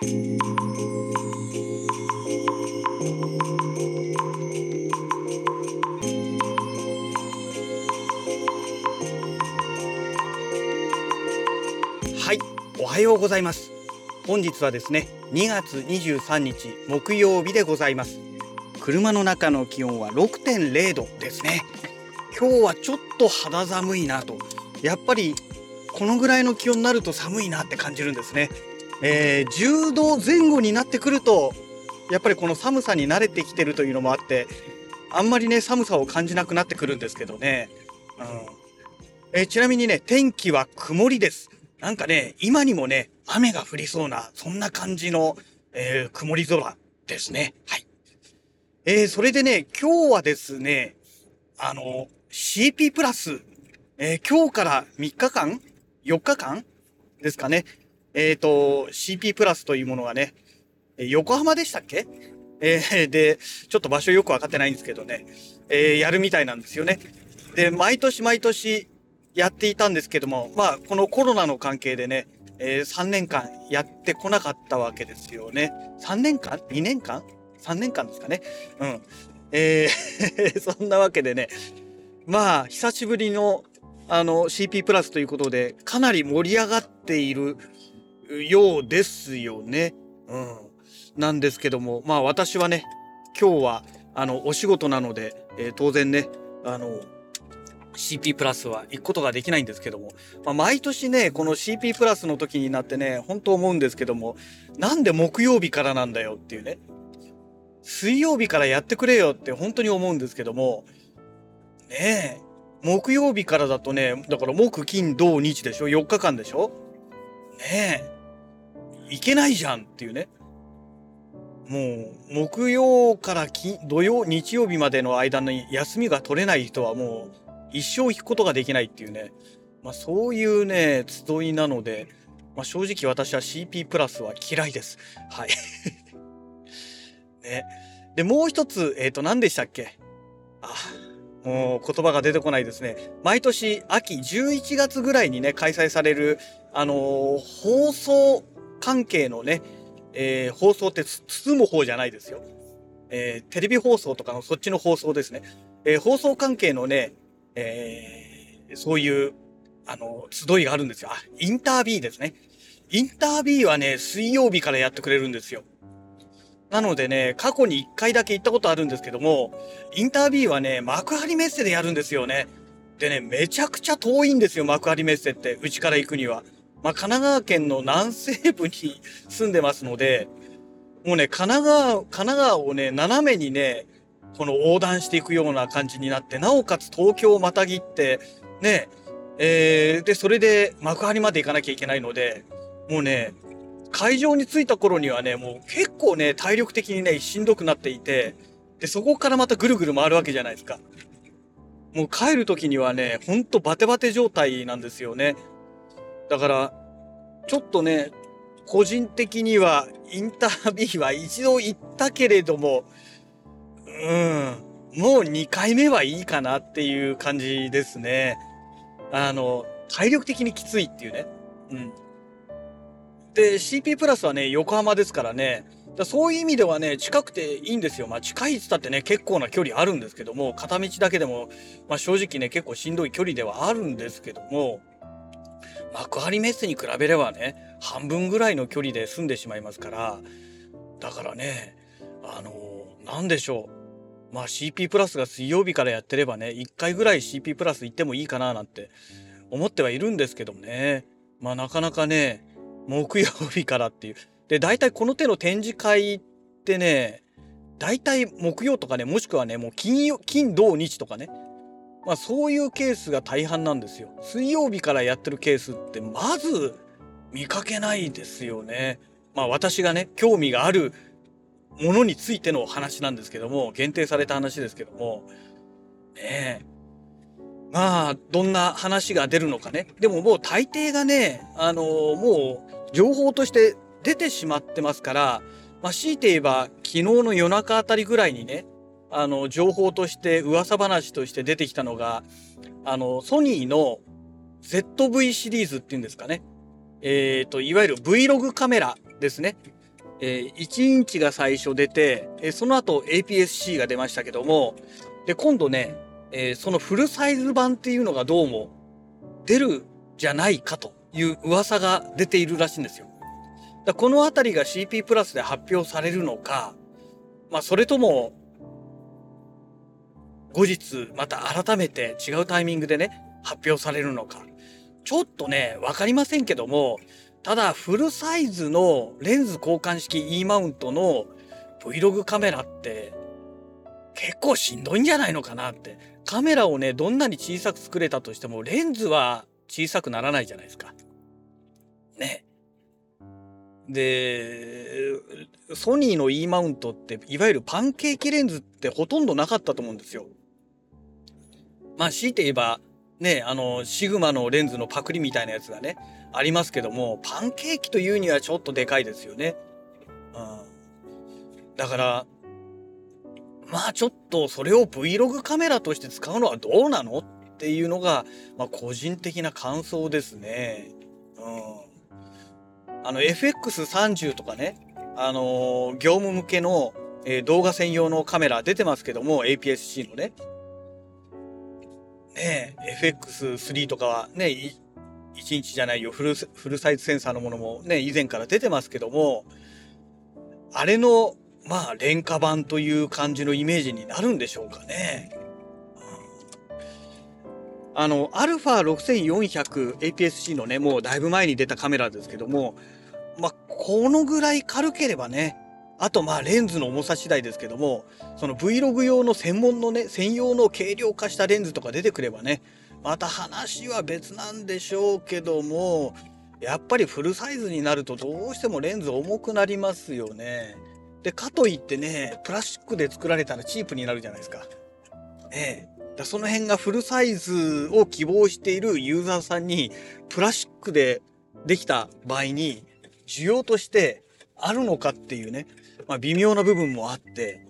はいおはようございます。本日はですね2月23日木曜日でございます。車の中の気温は6.0度ですね。今日はちょっと肌寒いなと。やっぱりこのぐらいの気温になると寒いなって感じるんですね、えー、10度前後になってくるとやっぱりこの寒さに慣れてきてるというのもあってあんまりね寒さを感じなくなってくるんですけどね、うんえー、ちなみにね天気は曇りですなんかね、今にもね、雨が降りそうな、そんな感じの、えー、曇り空ですね。はい。えー、それでね、今日はですね、あの、CP プラス、えー、今日から3日間 ?4 日間ですかね。えっ、ー、と、CP プラスというものがね、横浜でしたっけ？えー、で、ちょっと場所よくわかってないんですけどね、えー、やるみたいなんですよね。で、毎年毎年、やっていたんですけども、まあ、このコロナの関係でね、えー、3年間やってこなかったわけですよね。3年間 ?2 年間 ?3 年間ですかね？うん。えー そんなわけでね、まあ、久しぶりの、あの、CP プラスということで、かなり盛り上がっているようですよね。うん。なんですけども、まあ私はね、今日は、あの、お仕事なので、えー、当然ね、あの、CP プラスは行くことができないんですけども、まあ、毎年ね、この CP プラスの時になってね、本当思うんですけども、なんで木曜日からなんだよっていうね、水曜日からやってくれよって本当に思うんですけども、ねえ、木曜日からだとね、だから木、金、土、日でしょ ?4 日間でしょ？ねえ、いけないじゃんっていうね。もう、木曜から、土曜、日曜日までの間に休みが取れない人はもう、一生引くことができないっていうね、まあ、そういうね、集いなので、まあ、正直私は CP プラスは嫌いです。はい。ね。で、もう一つ、えっ、ー、と、何でしたっけ？あ、もう言葉が出てこないですね。毎年秋11月ぐらいにね、開催される、あのー、放送関係のね、えー、放送って包む方じゃないですよ。えー、テレビ放送とかのそっちの放送ですね。えー、放送関係のね、えー、そういう、あの、集いがあるんですよ。あ、インタービーですね。インタービーはね、水曜日からやってくれるんですよ。なのでね、過去に1回だけ行ったことあるんですけども、インタービーはね、幕張メッセでやるんですよね。でね、めちゃくちゃ遠いんですよ、幕張メッセって、うちから行くには。まあ、神奈川県の南西部に住んでますので、もうね、神奈川、神奈川をね、斜めにね、この横断していくような感じになって、なおかつ東京をまたぎって、ね、えー、で、それで幕張まで行かなきゃいけないので、もうね、会場に着いた頃にはね、もう結構ね、体力的にね、しんどくなっていて、で、そこからまたぐるぐる回るわけじゃないですか。もう帰る時にはね、ほんとバテバテ状態なんですよね。だから、ちょっとね、個人的にはインタービーは一度行ったけれども、うん、もう2回目はいいかなっていう感じですね。あの、体力的にきついっていうね。うん。で、CP プラスはね、横浜ですからね、だそういう意味ではね、近くていいんですよ。まあ近いっつったってね、結構な距離あるんですけども、片道だけでも、まあ正直ね、結構しんどい距離ではあるんですけども、幕張メッセに比べればね、半分ぐらいの距離で済んでしまいますから、だからね、あのー、なんでしょう。まあ CP プラスが水曜日からやってればね、1回ぐらい CP プラス行ってもいいかななんて思ってはいるんですけどもね。まあなかなかね、木曜日からっていう。で、大体この手の展示会ってね、大体木曜とかね、もしくはね、もう金曜、金土日とかね。まあそういうケースが大半なんですよ。水曜日からやってるケースってまず見かけないですよね。まあ私がね、興味があるものについての話なんですけども、限定された話ですけども、ねえ。まあ、どんな話が出るのかね。でももう大抵がね、あの、もう情報として出てしまってますから、まあ、強いて言えば、昨日の夜中あたりぐらいにね、あの、情報として噂話として出てきたのが、あの、ソニーの ZV シリーズっていうんですかね。えっ、ー、と、いわゆる Vlog カメラですね。えー、1インチが最初出て、えー、その後 APS-C が出ましたけども、で、今度ね、えー、そのフルサイズ版っていうのがどうも出るじゃないかという噂が出ているらしいんですよ。だこのあたりが CP プラスで発表されるのか、まあそれとも、後日また改めて違うタイミングでね、発表されるのか。ちょっとね、わかりませんけども、ただフルサイズのレンズ交換式 E マウントの Vlog カメラって結構しんどいんじゃないのかなって。カメラをね、どんなに小さく作れたとしてもレンズは小さくならないじゃないですか。ね。で、ソニーの E マウントって、いわゆるパンケーキレンズってほとんどなかったと思うんですよ。まあ、強いて言えば、ね、あの、シグマのレンズのパクリみたいなやつがね、ありますけども、パンケーキというにはちょっとでかいですよね。うん。だから、まあちょっとそれを Vlog カメラとして使うのはどうなのっていうのが、まあ個人的な感想ですね。うん。あの FX30 とかね、あのー、業務向けの、えー、動画専用のカメラ出てますけども、APS-C のね。ね、FX3 とかはね、1インチじゃないよフル、フルサイズセンサーのものもね、以前から出てますけども、あれの、まあ、廉価版という感じのイメージになるんでしょうかね。あの、アルファ6400 APS-C のね、もうだいぶ前に出たカメラですけども、まあ、このぐらい軽ければね、あとまあレンズの重さ次第ですけども、その Vlog 用の専門のね、専用の軽量化したレンズとか出てくればね、また話は別なんでしょうけども、やっぱりフルサイズになるとどうしてもレンズ重くなりますよね。で、かといってね、プラスチックで作られたらチープになるじゃないですか。ねえ。だその辺がフルサイズを希望しているユーザーさんに、プラスチックでできた場合に、需要としてあるのかっていうね、まあ、微妙な部分もあって、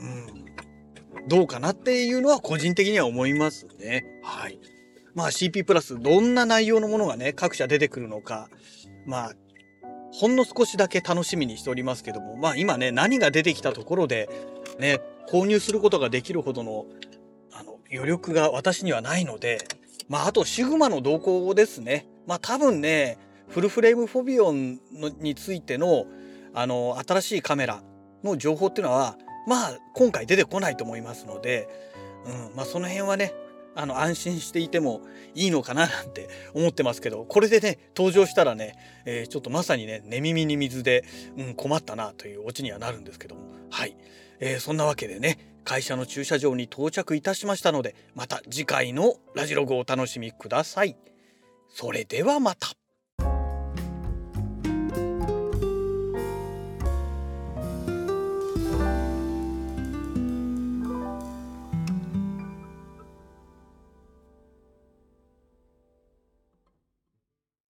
うん、どうかなっていうのは個人的には思いますね。はい。まあ CP プラスどんな内容のものがね、各社出てくるのか、まあ、ほんの少しだけ楽しみにしておりますけども、まあ今ね、何が出てきたところで、ね、購入することができるほどの、あの、余力が私にはないので、まああとシグマの動向ですね。まあ多分ね、フルフレームフォビオンのについてのあの新しいカメラの情報っていうのはまあ今回出てこないと思いますので、うんまあ、その辺はねあの安心していてもいいのかななんて思ってますけどこれでね登場したらね、えー、ちょっとまさにね寝耳に水で、うん、困ったなというオチにはなるんですけどもはい、えー、そんなわけでね会社の駐車場に到着いたしましたのでまた次回のラジログをお楽しみください。それではまた。